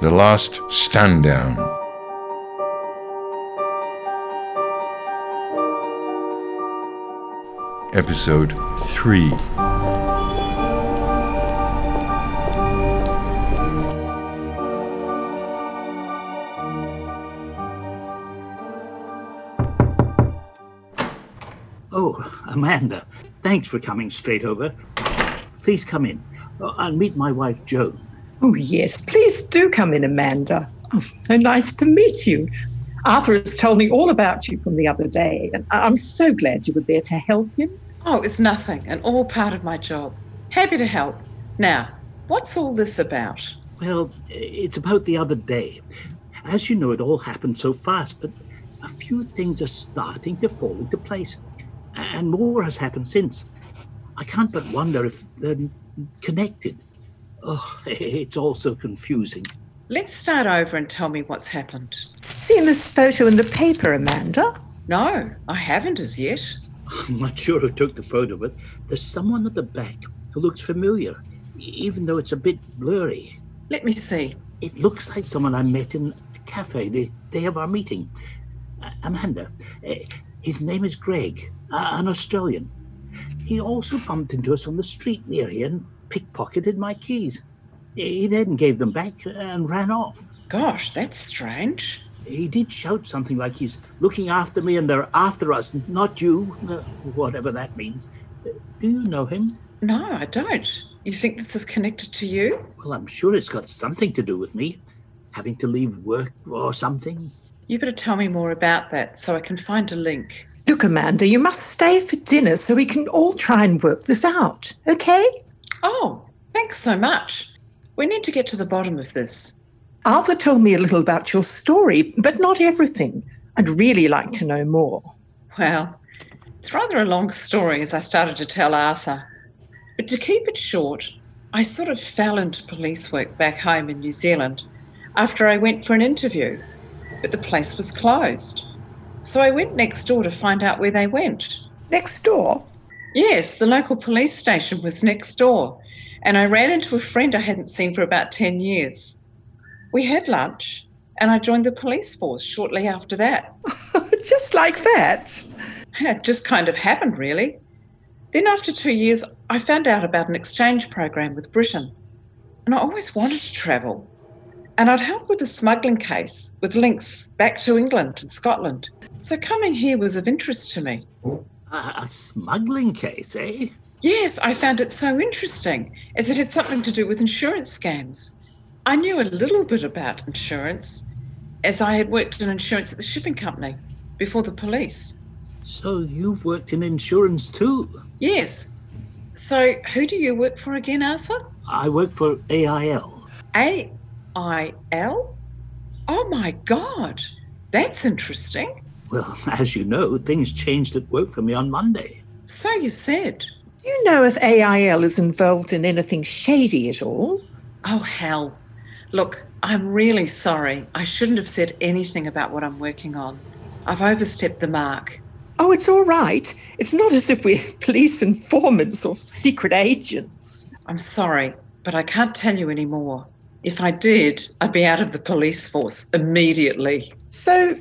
The Last Stand Down. Episode 3. Oh, Amanda, thanks for coming straight over. Please come in. Uh, I'll meet my wife, Joan. Oh, yes, please do come in, Amanda. Oh, so nice to meet you. Arthur has told me all about you from the other day, and I- I'm so glad you were there to help him. Oh, it's nothing, and all part of my job. Happy to help. Now, what's all this about? Well, it's about the other day. As you know, it all happened so fast, but a few things are starting to fall into place, and more has happened since. I can't but wonder if they're connected. Oh, it's all so confusing. Let's start over and tell me what's happened. Seen this photo in the paper, Amanda? No, I haven't as yet. I'm not sure who took the photo, but there's someone at the back who looks familiar, even though it's a bit blurry. Let me see. It looks like someone I met in a cafe the day of our meeting. Uh, Amanda, uh, his name is Greg, uh, an Australian. He also bumped into us on the street near here and pickpocketed my keys. He then gave them back and ran off. Gosh, that's strange. He did shout something like he's looking after me and they're after us, not you, whatever that means. Do you know him? No, I don't. You think this is connected to you? Well, I'm sure it's got something to do with me. Having to leave work or something. You better tell me more about that so I can find a link. Look, Amanda, you must stay for dinner so we can all try and work this out, okay? Oh, thanks so much. We need to get to the bottom of this. Arthur told me a little about your story, but not everything. I'd really like to know more. Well, it's rather a long story as I started to tell Arthur. But to keep it short, I sort of fell into police work back home in New Zealand after I went for an interview, but the place was closed. So I went next door to find out where they went. Next door? Yes, the local police station was next door, and I ran into a friend I hadn't seen for about 10 years. We had lunch, and I joined the police force shortly after that. Just like that. It just kind of happened, really. Then, after two years, I found out about an exchange program with Britain. And I always wanted to travel. And I'd helped with a smuggling case with links back to England and Scotland. So coming here was of interest to me. A, a smuggling case, eh? Yes, I found it so interesting as it had something to do with insurance scams. I knew a little bit about insurance as I had worked in insurance at the shipping company before the police. So you've worked in insurance too. Yes. So, who do you work for again, Arthur? I work for AIL. A I L? Oh my God, that's interesting. Well, as you know, things changed at work for me on Monday. So you said. Do you know if AIL is involved in anything shady at all? Oh, hell. Look, I'm really sorry. I shouldn't have said anything about what I'm working on. I've overstepped the mark. Oh, it's all right. It's not as if we're police informants or secret agents. I'm sorry, but I can't tell you any more. If I did, I'd be out of the police force immediately. So,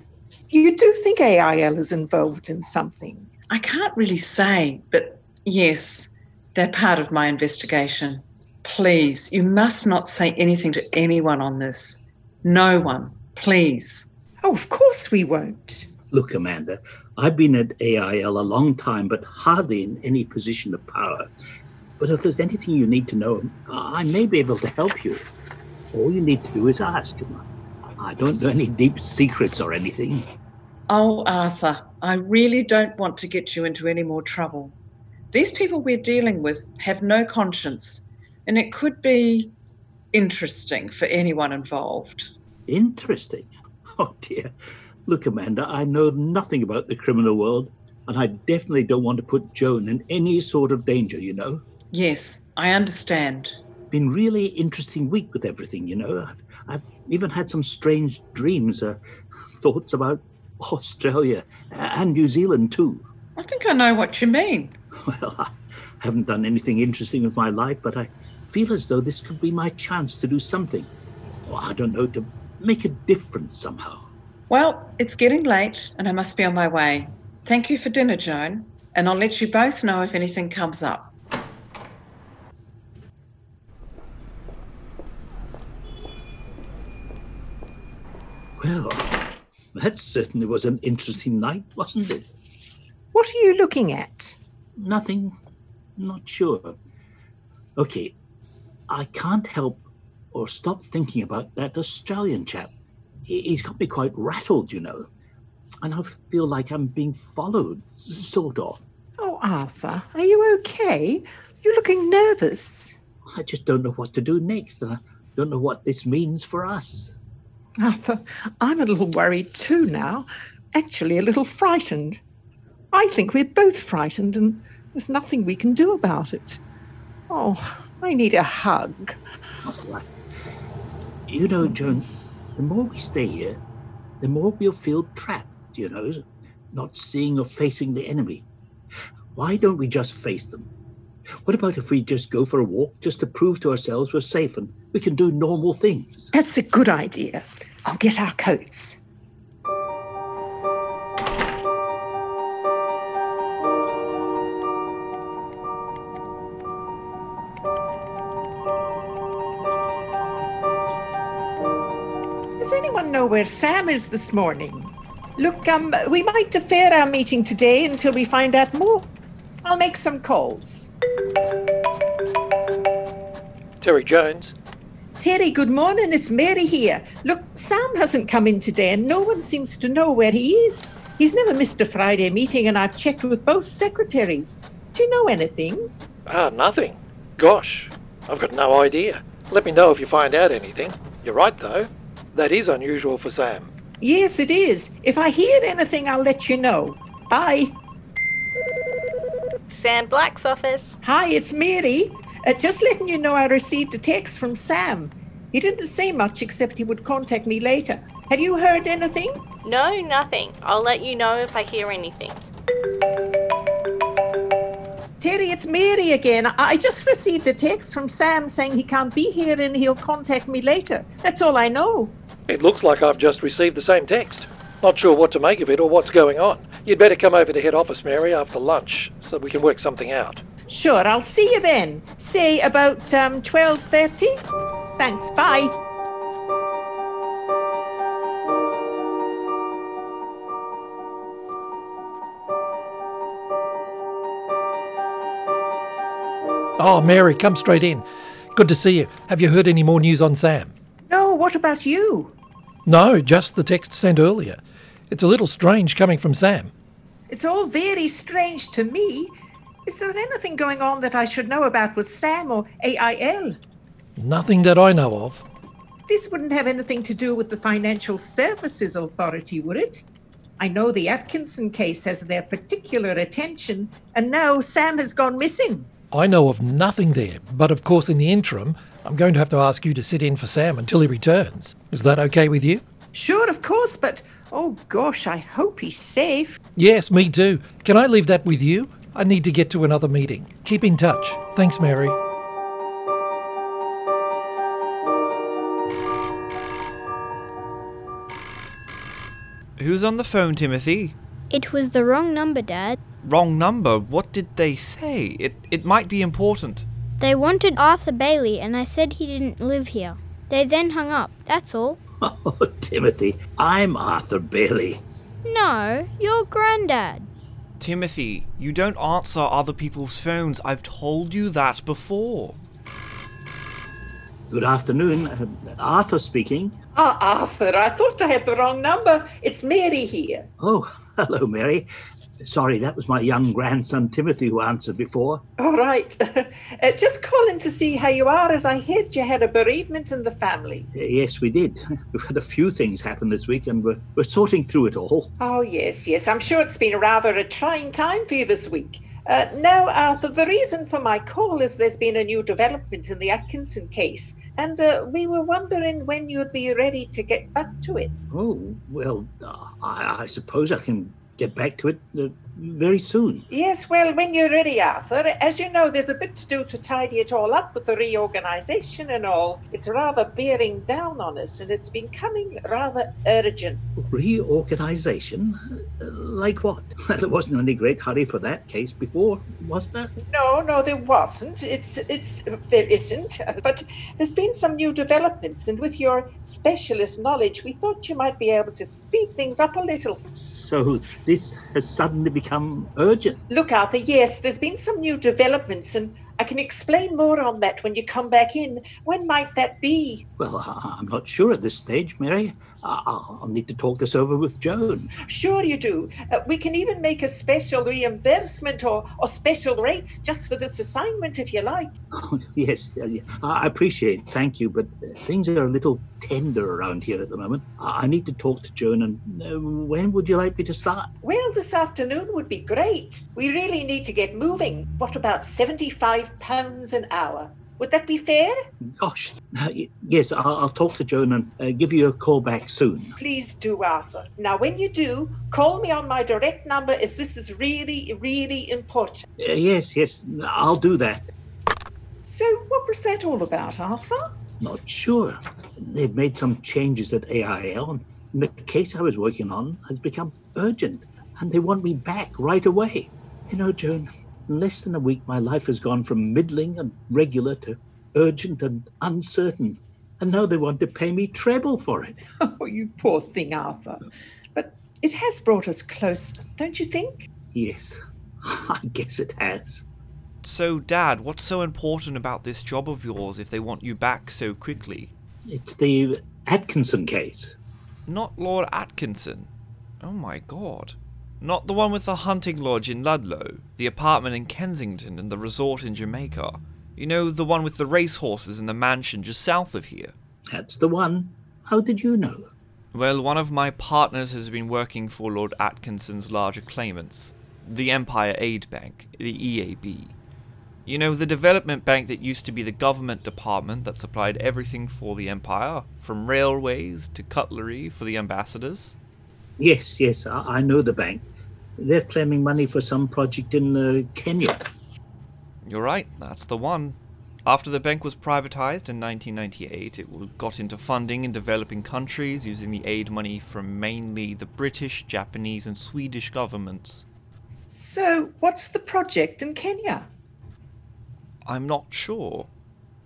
you do think AIL is involved in something? I can't really say, but yes, they're part of my investigation. Please, you must not say anything to anyone on this. No one, please. Oh, of course we won't. Look, Amanda, I've been at AIL a long time, but hardly in any position of power. But if there's anything you need to know, I may be able to help you. All you need to do is ask. I don't know any deep secrets or anything. Oh, Arthur, I really don't want to get you into any more trouble. These people we're dealing with have no conscience, and it could be interesting for anyone involved. Interesting. Oh dear. Look, Amanda, I know nothing about the criminal world, and I definitely don't want to put Joan in any sort of danger, you know. Yes, I understand. Been really interesting week with everything, you know. I've, I've even had some strange dreams, uh, thoughts about Australia and New Zealand too. I think I know what you mean. Well, I haven't done anything interesting with my life, but I feel as though this could be my chance to do something. oh, I don't know, to make a difference somehow. Well, it's getting late and I must be on my way. Thank you for dinner, Joan, and I'll let you both know if anything comes up. Well, that certainly was an interesting night, wasn't it? What are you looking at? Nothing. Not sure. Okay, I can't help or stop thinking about that Australian chap. He- He's got me quite rattled, you know. And I feel like I'm being followed, sort of. Oh, Arthur, are you okay? You're looking nervous. I just don't know what to do next, and I don't know what this means for us. I'm a little worried too now. Actually, a little frightened. I think we're both frightened, and there's nothing we can do about it. Oh, I need a hug. You know, Joan, the more we stay here, the more we'll feel trapped, you know, not seeing or facing the enemy. Why don't we just face them? What about if we just go for a walk just to prove to ourselves we're safe and we can do normal things? That's a good idea. I'll get our coats. Does anyone know where Sam is this morning? Look, um, we might defer our meeting today until we find out more. I'll make some calls. Terry Jones. Terry, good morning. It's Mary here. Look, Sam hasn't come in today and no one seems to know where he is. He's never missed a Friday meeting and I've checked with both secretaries. Do you know anything? Ah, nothing. Gosh, I've got no idea. Let me know if you find out anything. You're right, though. That is unusual for Sam. Yes, it is. If I hear anything, I'll let you know. Bye. Sam Black's office. Hi, it's Mary. Uh, just letting you know I received a text from Sam. He didn't say much except he would contact me later. Have you heard anything? No, nothing. I'll let you know if I hear anything. Terry, it's Mary again. I I just received a text from Sam saying he can't be here and he'll contact me later. That's all I know. It looks like I've just received the same text. Not sure what to make of it or what's going on. You'd better come over to head office, Mary, after lunch so we can work something out. Sure, I'll see you then. Say about um, 12.30. Thanks, bye. Oh, Mary, come straight in. Good to see you. Have you heard any more news on Sam? No, what about you? No, just the text sent earlier. It's a little strange coming from Sam. It's all very strange to me. Is there anything going on that I should know about with Sam or AIL? Nothing that I know of. This wouldn't have anything to do with the Financial Services Authority, would it? I know the Atkinson case has their particular attention, and now Sam has gone missing. I know of nothing there, but of course, in the interim, I'm going to have to ask you to sit in for Sam until he returns. Is that okay with you? Sure, of course, but oh gosh, I hope he's safe. Yes, me too. Can I leave that with you? I need to get to another meeting. Keep in touch. Thanks, Mary. Who's on the phone, Timothy? It was the wrong number, Dad. Wrong number. What did they say? It it might be important. They wanted Arthur Bailey, and I said he didn't live here. They then hung up, that's all. Oh, Timothy, I'm Arthur Bailey. No, your granddad. Timothy, you don't answer other people's phones. I've told you that before. Good afternoon. Uh, Arthur speaking. Ah, Arthur, I thought I had the wrong number. It's Mary here. Oh, hello, Mary. Sorry, that was my young grandson Timothy who answered before. All right. uh, just calling to see how you are, as I heard you had a bereavement in the family. Uh, Yes, we did. We've had a few things happen this week and we're, we're sorting through it all. Oh, yes, yes. I'm sure it's been rather a trying time for you this week. Uh, now, Arthur, the reason for my call is there's been a new development in the Atkinson case, and uh, we were wondering when you'd be ready to get back to it. Oh, well, uh, I, I suppose I can get back to it very soon. Yes, well, when you're ready, Arthur. As you know, there's a bit to do to tidy it all up with the reorganization and all. It's rather bearing down on us, and it's becoming rather urgent. Reorganization? Uh, Like what? there wasn't any great hurry for that case before, was there? No, no, there wasn't. It's, it's, there isn't. But there's been some new developments, and with your specialist knowledge, we thought you might be able to speed things up a little. So this has suddenly become urgent. Look, Arthur, yes, there's been some new developments, and I can explain more on that when you come back in. When might that be? Well, I'm not sure at this stage, Mary. I'll need to talk this over with Joan. Sure, you do. Uh, we can even make a special reimbursement or, or special rates just for this assignment if you like. yes, yes. I appreciate it. Thank you, but things are a little tender around here at the moment. I I need to talk to Joan, and uh, when would you like me to start? Well, this afternoon would be great. We really need to get moving. What about £75 an hour? Would that be fair? Gosh, yes, I'll, I'll talk to Joan and uh, give you a call back soon. Please do, Arthur. Now, when you do, call me on my direct number as this is really, really important. Uh, yes, yes, I'll do that. So, what was that all about, Arthur? Not sure. They've made some changes at AIL, and the case I was working on has become urgent, and they want me back right away. You know, Joan, in less than a week, my life has gone from middling and regular to urgent and uncertain. And now they want to pay me treble for it. Oh, you poor thing, Arthur. But it has brought us close, don't you think? Yes, I guess it has. So, Dad, what's so important about this job of yours if they want you back so quickly? It's the Atkinson case. Not Lord Atkinson. Oh my god. Not the one with the hunting lodge in Ludlow, the apartment in Kensington, and the resort in Jamaica. You know, the one with the racehorses and the mansion just south of here. That's the one. How did you know? Well, one of my partners has been working for Lord Atkinson's larger claimants, the Empire Aid Bank, the EAB. You know, the development bank that used to be the government department that supplied everything for the Empire, from railways to cutlery for the ambassadors? Yes, yes, I, I know the bank. They're claiming money for some project in uh, Kenya. You're right, that's the one. After the bank was privatized in 1998, it got into funding in developing countries using the aid money from mainly the British, Japanese, and Swedish governments. So, what's the project in Kenya? I'm not sure.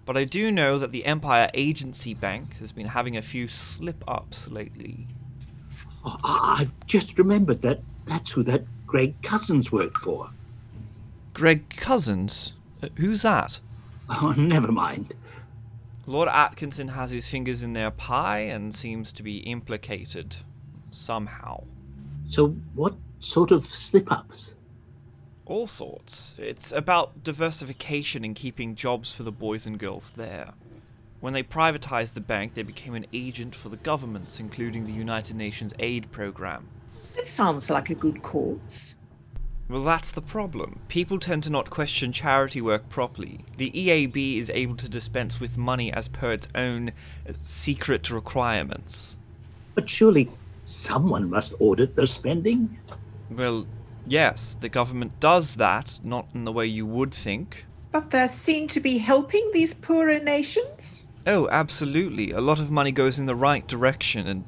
But I do know that the Empire Agency Bank has been having a few slip ups lately. Oh, I've just remembered that that's who that Greg Cousins worked for. Greg Cousins? Uh, Who's that? Oh, never mind. Lord Atkinson has his fingers in their pie and seems to be implicated. Somehow. So, what sort of slip ups? All sorts. It's about diversification and keeping jobs for the boys and girls there. When they privatized the bank, they became an agent for the governments, including the United Nations aid program. That sounds like a good cause. Well, that's the problem. People tend to not question charity work properly. The EAB is able to dispense with money as per its own uh, secret requirements. But surely someone must audit their spending. Well, yes, the government does that, not in the way you would think. But they're seen to be helping these poorer nations? Oh, absolutely. A lot of money goes in the right direction, and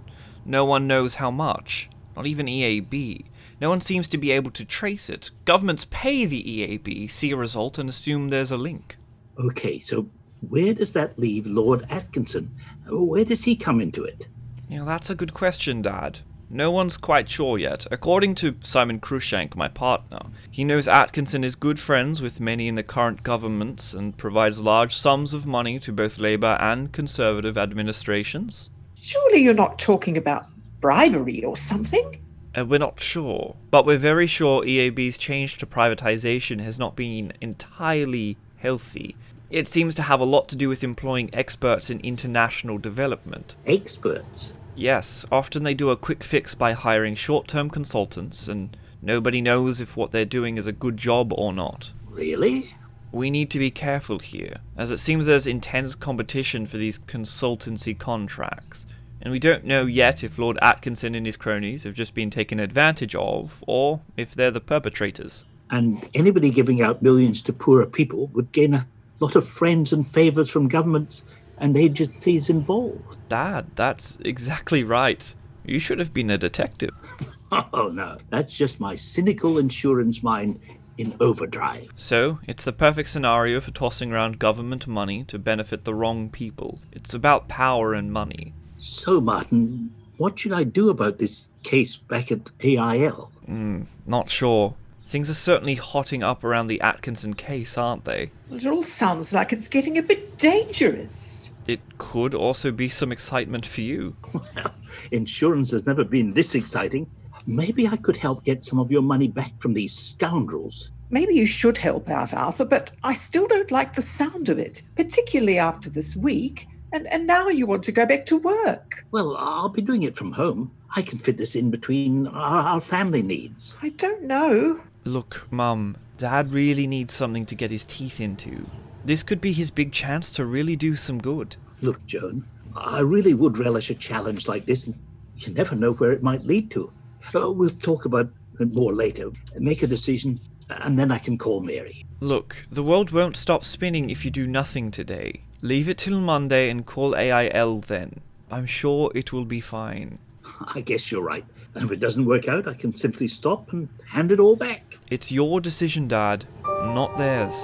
no one knows how much. Not even EAB. No one seems to be able to trace it. Governments pay the EAB, see a result, and assume there's a link. Okay, so where does that leave Lord Atkinson? Where does he come into it? Yeah, that's a good question, Dad. No one's quite sure yet. According to Simon Krushank, my partner, he knows Atkinson is good friends with many in the current governments and provides large sums of money to both Labour and Conservative administrations. Surely you're not talking about bribery or something? Uh, we're not sure, but we're very sure EAB's change to privatization has not been entirely healthy. It seems to have a lot to do with employing experts in international development. Experts? Yes, often they do a quick fix by hiring short term consultants, and nobody knows if what they're doing is a good job or not. Really? We need to be careful here, as it seems there's intense competition for these consultancy contracts, And we don't know yet if Lord Atkinson and his cronies have just been taken advantage of, or if they're the perpetrators. And anybody giving out millions to poorer people would gain a lot of friends and favours from governments and agencies involved. Dad, that's exactly right. You should have been a detective. Oh no, that's just my cynical insurance mind in overdrive. So, it's the perfect scenario for tossing around government money to benefit the wrong people. It's about power and money. So, Martin, what should I do about this case back at AIL? Hmm, not sure. Things are certainly hotting up around the Atkinson case, aren't they? It all sounds like it's getting a bit dangerous. It could also be some excitement for you. Well, insurance has never been this exciting. Maybe I could help get some of your money back from these scoundrels. Maybe you should help out, Arthur, but I still don't like the sound of it, particularly after this week. And, and now you want to go back to work. Well, I'll be doing it from home. I can fit this in between our, our family needs. I don't know. Look, Mum, Dad really needs something to get his teeth into. This could be his big chance to really do some good. Look, Joan, I really would relish a challenge like this, and you never know where it might lead to. So we'll talk about it more later, make a decision, and then I can call Mary. Look, the world won't stop spinning if you do nothing today. Leave it till Monday and call AIL then. I'm sure it will be fine. I guess you're right. And if it doesn't work out, I can simply stop and hand it all back. It's your decision, Dad, not theirs.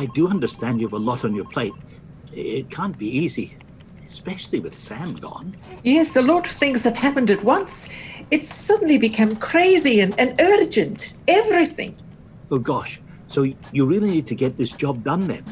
I do understand you have a lot on your plate. It can't be easy, especially with Sam gone. Yes, a lot of things have happened at once. It's suddenly become crazy and, and urgent. Everything. Oh gosh, so you really need to get this job done then.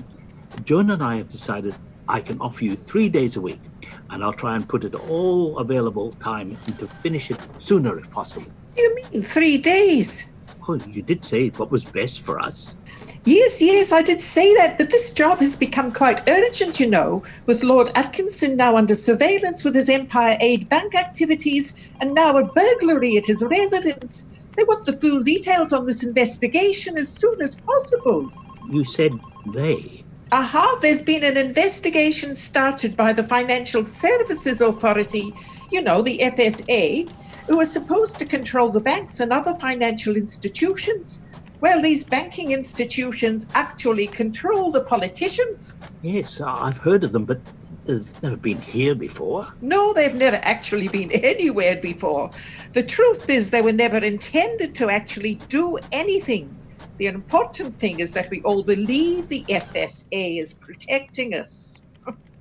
Joan and I have decided I can offer you three days a week, and I'll try and put it all available time into finish it sooner if possible. You mean three days? Oh, you did say what was best for us. Yes, yes, I did say that, but this job has become quite urgent, you know, with Lord Atkinson now under surveillance with his Empire Aid Bank activities and now a burglary at his residence. They want the full details on this investigation as soon as possible. You said they. Aha, there's been an investigation started by the Financial Services Authority, you know, the FSA, who are supposed to control the banks and other financial institutions. Well, these banking institutions actually control the politicians. Yes, I've heard of them, but they've never been here before. No, they've never actually been anywhere before. The truth is, they were never intended to actually do anything. The important thing is that we all believe the FSA is protecting us.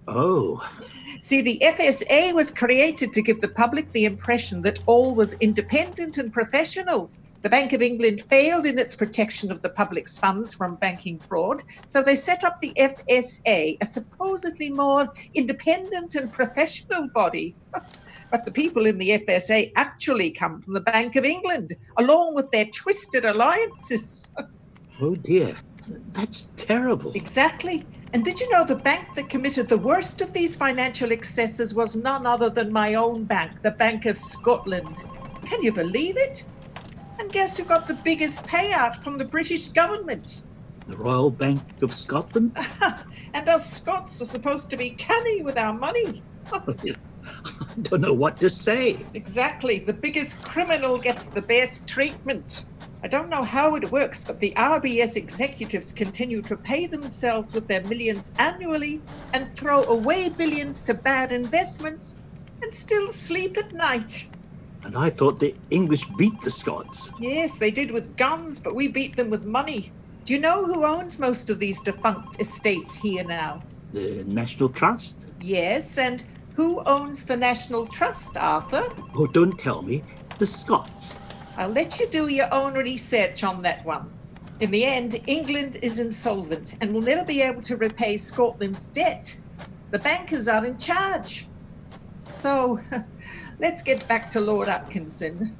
Oh, See, the FSA was created to give the public the impression that all was independent and professional. The Bank of England failed in its protection of the public's funds from banking fraud, so they set up the FSA, a supposedly more independent and professional body. but the people in the FSA actually come from the Bank of England, along with their twisted alliances. oh dear. That's terrible. Exactly. And did you know the bank that committed the worst of these financial excesses was none other than my own bank, the Bank of Scotland? Can you believe it? And guess who got the biggest payout from the British government? The Royal Bank of Scotland? and us Scots are supposed to be canny with our money. I don't know what to say. Exactly. The biggest criminal gets the best treatment. I don't know how it works, but the RBS executives continue to pay themselves with their millions annually and throw away billions to bad investments and still sleep at night. And I thought the English beat the Scots. Yes, they did with guns, but we beat them with money. Do you know who owns most of these defunct estates here now? The National Trust? Yes, and who owns the National Trust, Arthur? Oh, don't tell me. The Scots. I'll let you do your own research on that one. In the end, England is insolvent and will never be able to repay Scotland's debt. The bankers are in charge. So, let's get back to Lord Atkinson.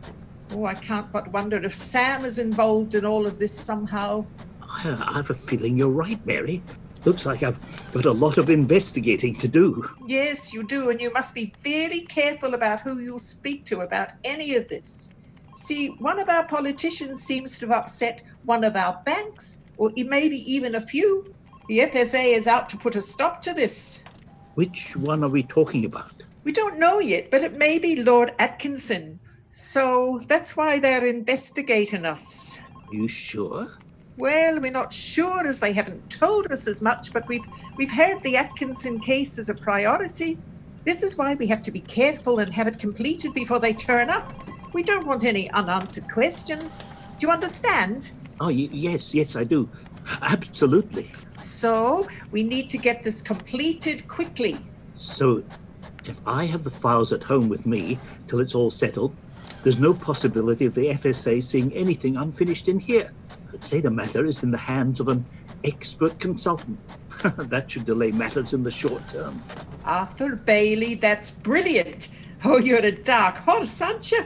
Oh, I can't but wonder if Sam is involved in all of this somehow. I, have a feeling you're right, Mary. Looks like I've got a lot of investigating to do. Yes, you do, and you must be very careful about who you speak to about any of this. See, one of our politicians seems to have upset one of our banks, or maybe even a few. The FSA is out to put a stop to this. Which one are we talking about? We don't know yet, but it may be Lord Atkinson. So that's why they're investigating us. You sure? Well, we're not sure as they haven't told us as much, but we've we've heard the Atkinson case as a priority. This is why we have to be careful and have it completed before they turn up. We don't want any unanswered questions. Do you understand? Oh, y- yes, yes, I do. Absolutely. So we need to get this completed quickly. So, if I have the files at home with me till it's all settled, there's no possibility of the FSA seeing anything unfinished in here. I'd say the matter is in the hands of an expert consultant. that should delay matters in the short term. Arthur Bailey, that's brilliant. Oh, you're a dark horse, aren't you?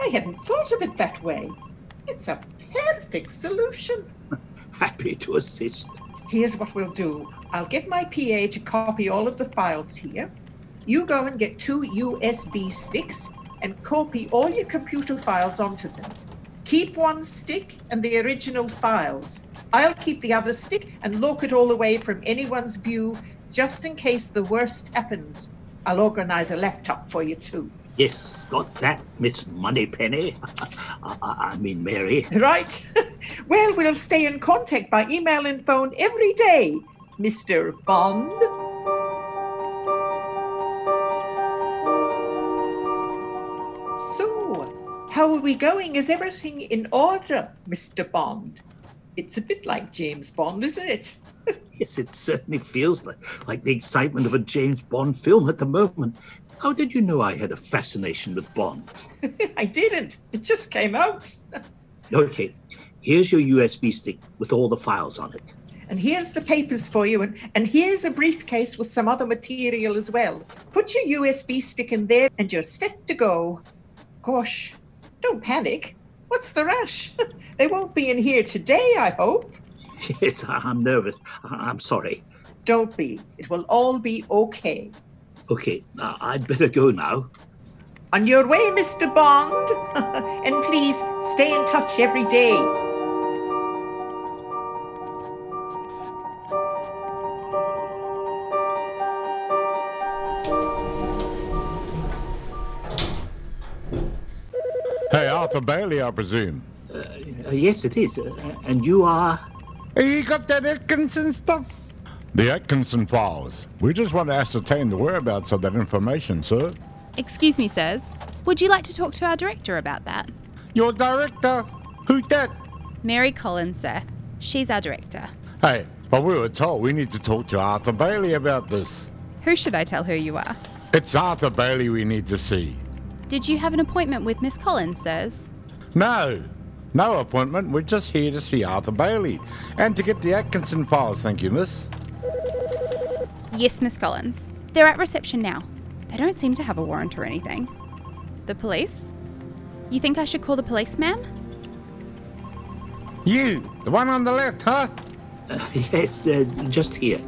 I hadn't thought of it that way. It's a perfect solution. Happy to assist. Here's what we'll do I'll get my PA to copy all of the files here. You go and get two USB sticks and copy all your computer files onto them. Keep one stick and the original files. I'll keep the other stick and lock it all away from anyone's view just in case the worst happens. I'll organize a laptop for you too. Yes, got that, Miss Moneypenny. I, I mean, Mary. Right? well, we'll stay in contact by email and phone every day, Mr. Bond. So, how are we going? Is everything in order, Mr. Bond? It's a bit like James Bond, isn't it? Yes, it certainly feels like, like the excitement of a James Bond film at the moment. How did you know I had a fascination with Bond? I didn't. It just came out. Okay, here's your USB stick with all the files on it. And here's the papers for you, and, and here's a briefcase with some other material as well. Put your USB stick in there, and you're set to go. Gosh, don't panic. What's the rush? they won't be in here today, I hope. Yes, I'm nervous. I'm sorry. Don't be. It will all be okay. Okay, uh, I'd better go now. On your way, Mr. Bond. and please stay in touch every day. Hey, Arthur Bailey, I presume. Uh, yes, it is. Uh, and you are. Hey, you got that Atkinson stuff? The Atkinson files. We just want to ascertain the whereabouts of that information, sir. Excuse me, sirs. Would you like to talk to our director about that? Your director? Who that? Mary Collins, sir. She's our director. Hey, but we were told we need to talk to Arthur Bailey about this. Who should I tell who you are? It's Arthur Bailey we need to see. Did you have an appointment with Miss Collins, sirs? No, no appointment. We're just here to see Arthur Bailey and to get the Atkinson files, thank you, miss. Yes, Miss Collins. They're at reception now. They don't seem to have a warrant or anything. The police? You think I should call the police, ma'am? You, the one on the left, huh? Uh, yes, uh, just here.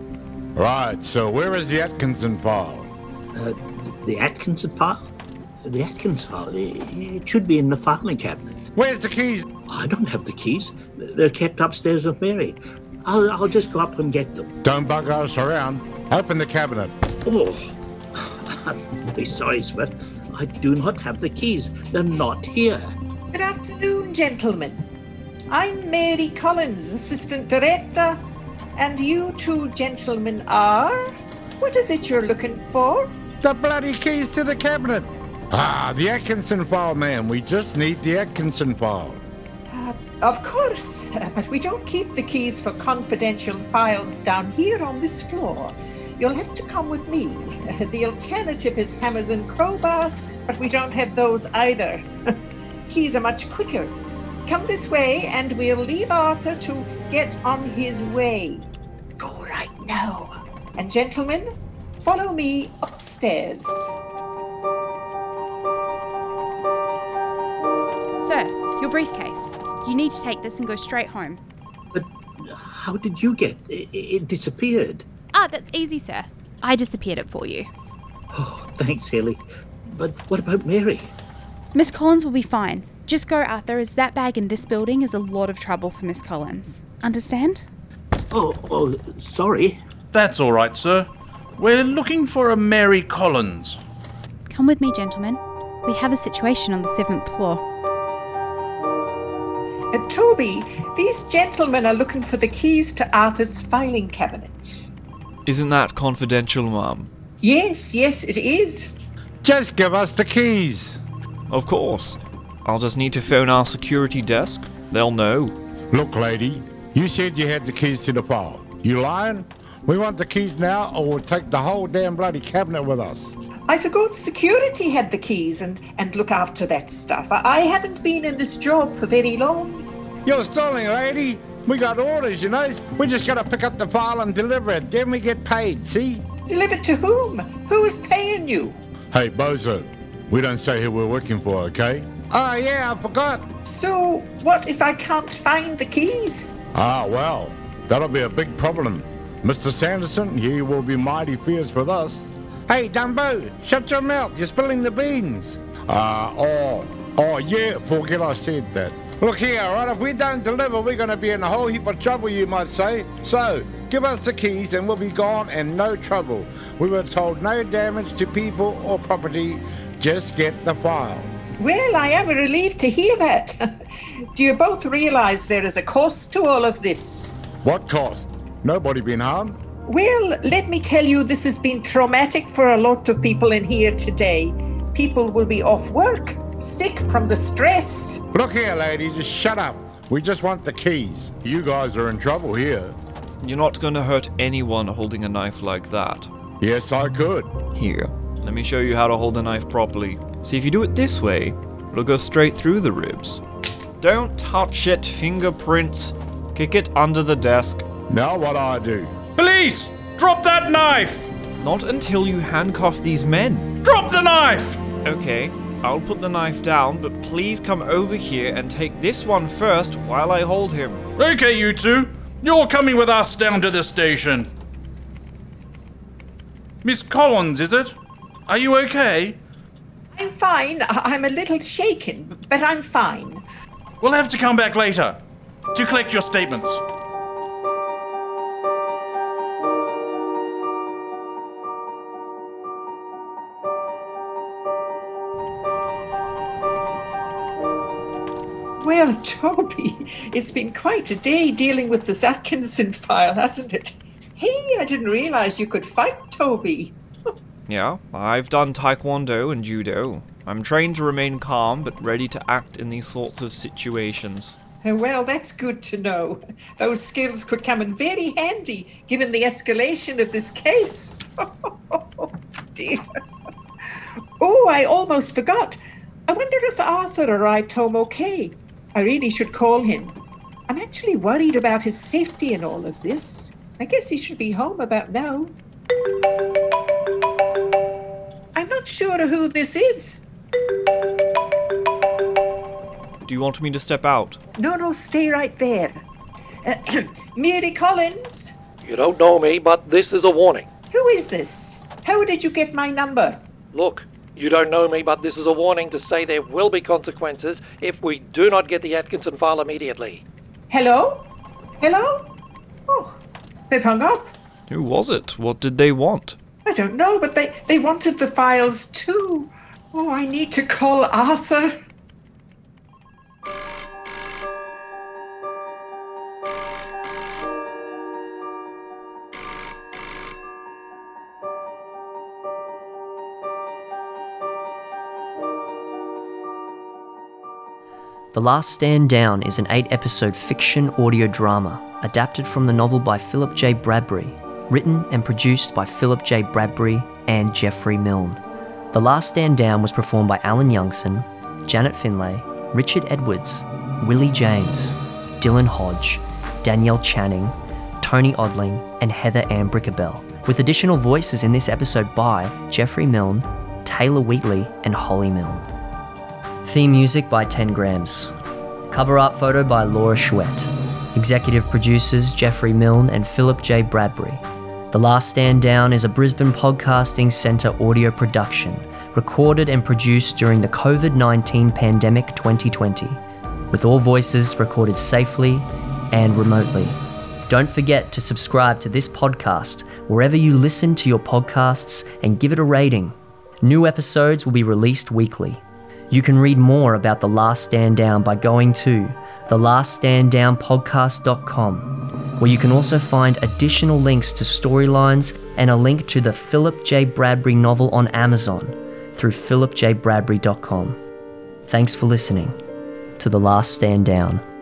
Right, so where is the Atkinson file? Uh, the Atkinson file? The Atkinson file? It, it should be in the filing cabinet. Where's the keys? I don't have the keys. They're kept upstairs with Mary. I'll, I'll just go up and get them. Don't bug us around. Open the cabinet. Oh, I'm very sorry, sir. I do not have the keys. They're not here. Good afternoon, gentlemen. I'm Mary Collins, Assistant Director, and you two gentlemen are. What is it you're looking for? The bloody keys to the cabinet. Ah, the Atkinson file, man. We just need the Atkinson file. Of course, but we don't keep the keys for confidential files down here on this floor. You'll have to come with me. The alternative is hammers and crowbars, but we don't have those either. Keys are much quicker. Come this way, and we'll leave Arthur to get on his way. Go right now. And, gentlemen, follow me upstairs. Sir, your briefcase. You need to take this and go straight home. But how did you get it? It disappeared. Ah, that's easy, sir. I disappeared it for you. Oh, thanks, Haley. But what about Mary? Miss Collins will be fine. Just go, Arthur, as that bag in this building is a lot of trouble for Miss Collins. Understand? Oh, oh, sorry. That's all right, sir. We're looking for a Mary Collins. Come with me, gentlemen. We have a situation on the seventh floor. Uh, Toby, these gentlemen are looking for the keys to Arthur's filing cabinet. Isn't that confidential, Mum? Yes, yes, it is. Just give us the keys. Of course. I'll just need to phone our security desk. They'll know. Look, lady, you said you had the keys to the file. You lying? We want the keys now, or we'll take the whole damn bloody cabinet with us. I forgot security had the keys and, and look after that stuff. I, I haven't been in this job for very long. You're stalling, lady. We got orders, you know. We just gotta pick up the file and deliver it. Then we get paid, see? Delivered to whom? Who is paying you? Hey, Bozo, we don't say who we're working for, okay? Oh, yeah, I forgot. So, what if I can't find the keys? Ah, well, that'll be a big problem. Mr. Sanderson, he will be mighty fierce with us. Hey, Dumbo, shut your mouth. You're spilling the beans. Ah, uh, oh, oh, yeah, forget I said that. Look here, right? If we don't deliver, we're going to be in a whole heap of trouble, you might say. So, give us the keys and we'll be gone and no trouble. We were told no damage to people or property, just get the file. Well, I am relieved to hear that. Do you both realize there is a cost to all of this? What cost? Nobody been harmed? Well, let me tell you, this has been traumatic for a lot of people in here today. People will be off work, sick from the stress. Look here, lady, just shut up. We just want the keys. You guys are in trouble here. You're not going to hurt anyone holding a knife like that. Yes, I could. Here, let me show you how to hold a knife properly. See, if you do it this way, it'll go straight through the ribs. Don't touch it, fingerprints. Kick it under the desk. Now what I do? Police! Drop that knife! Not until you handcuff these men. Drop the knife! Okay, I'll put the knife down, but please come over here and take this one first while I hold him. Okay, you two. You're coming with us down to the station. Miss Collins, is it? Are you okay? I'm fine. I'm a little shaken, but I'm fine. We'll have to come back later to collect your statements. Well, Toby, it's been quite a day dealing with this Atkinson file, hasn't it? Hey, I didn't realize you could fight, Toby. yeah, I've done taekwondo and judo. I'm trained to remain calm, but ready to act in these sorts of situations. Uh, well, that's good to know. Those skills could come in very handy given the escalation of this case. Oh, dear. Oh, I almost forgot. I wonder if Arthur arrived home okay. I really should call him. I'm actually worried about his safety in all of this. I guess he should be home about now. I'm not sure who this is. Do you want me to step out? No, no, stay right there. Uh, Mary Collins? You don't know me, but this is a warning. Who is this? How did you get my number? Look, you don't know me, but this is a warning to say there will be consequences if we do not get the Atkinson file immediately. Hello? Hello? Oh, they've hung up. Who was it? What did they want? I don't know, but they, they wanted the files too. Oh, I need to call Arthur. The Last Stand Down is an eight episode fiction audio drama adapted from the novel by Philip J. Bradbury, written and produced by Philip J. Bradbury and Jeffrey Milne. The Last Stand Down was performed by Alan Youngson, Janet Finlay, Richard Edwards, Willie James, Dylan Hodge, Danielle Channing, Tony Odling, and Heather Ann Brickabell, with additional voices in this episode by Jeffrey Milne, Taylor Wheatley, and Holly Milne. Theme music by 10 Grams. Cover art photo by Laura Schwett. Executive producers Jeffrey Milne and Philip J. Bradbury. The Last Stand Down is a Brisbane Podcasting Centre audio production, recorded and produced during the COVID 19 pandemic 2020, with all voices recorded safely and remotely. Don't forget to subscribe to this podcast wherever you listen to your podcasts and give it a rating. New episodes will be released weekly. You can read more about The Last Stand Down by going to thelaststanddownpodcast.com, where you can also find additional links to storylines and a link to the Philip J. Bradbury novel on Amazon through philipjbradbury.com. Thanks for listening to The Last Stand Down.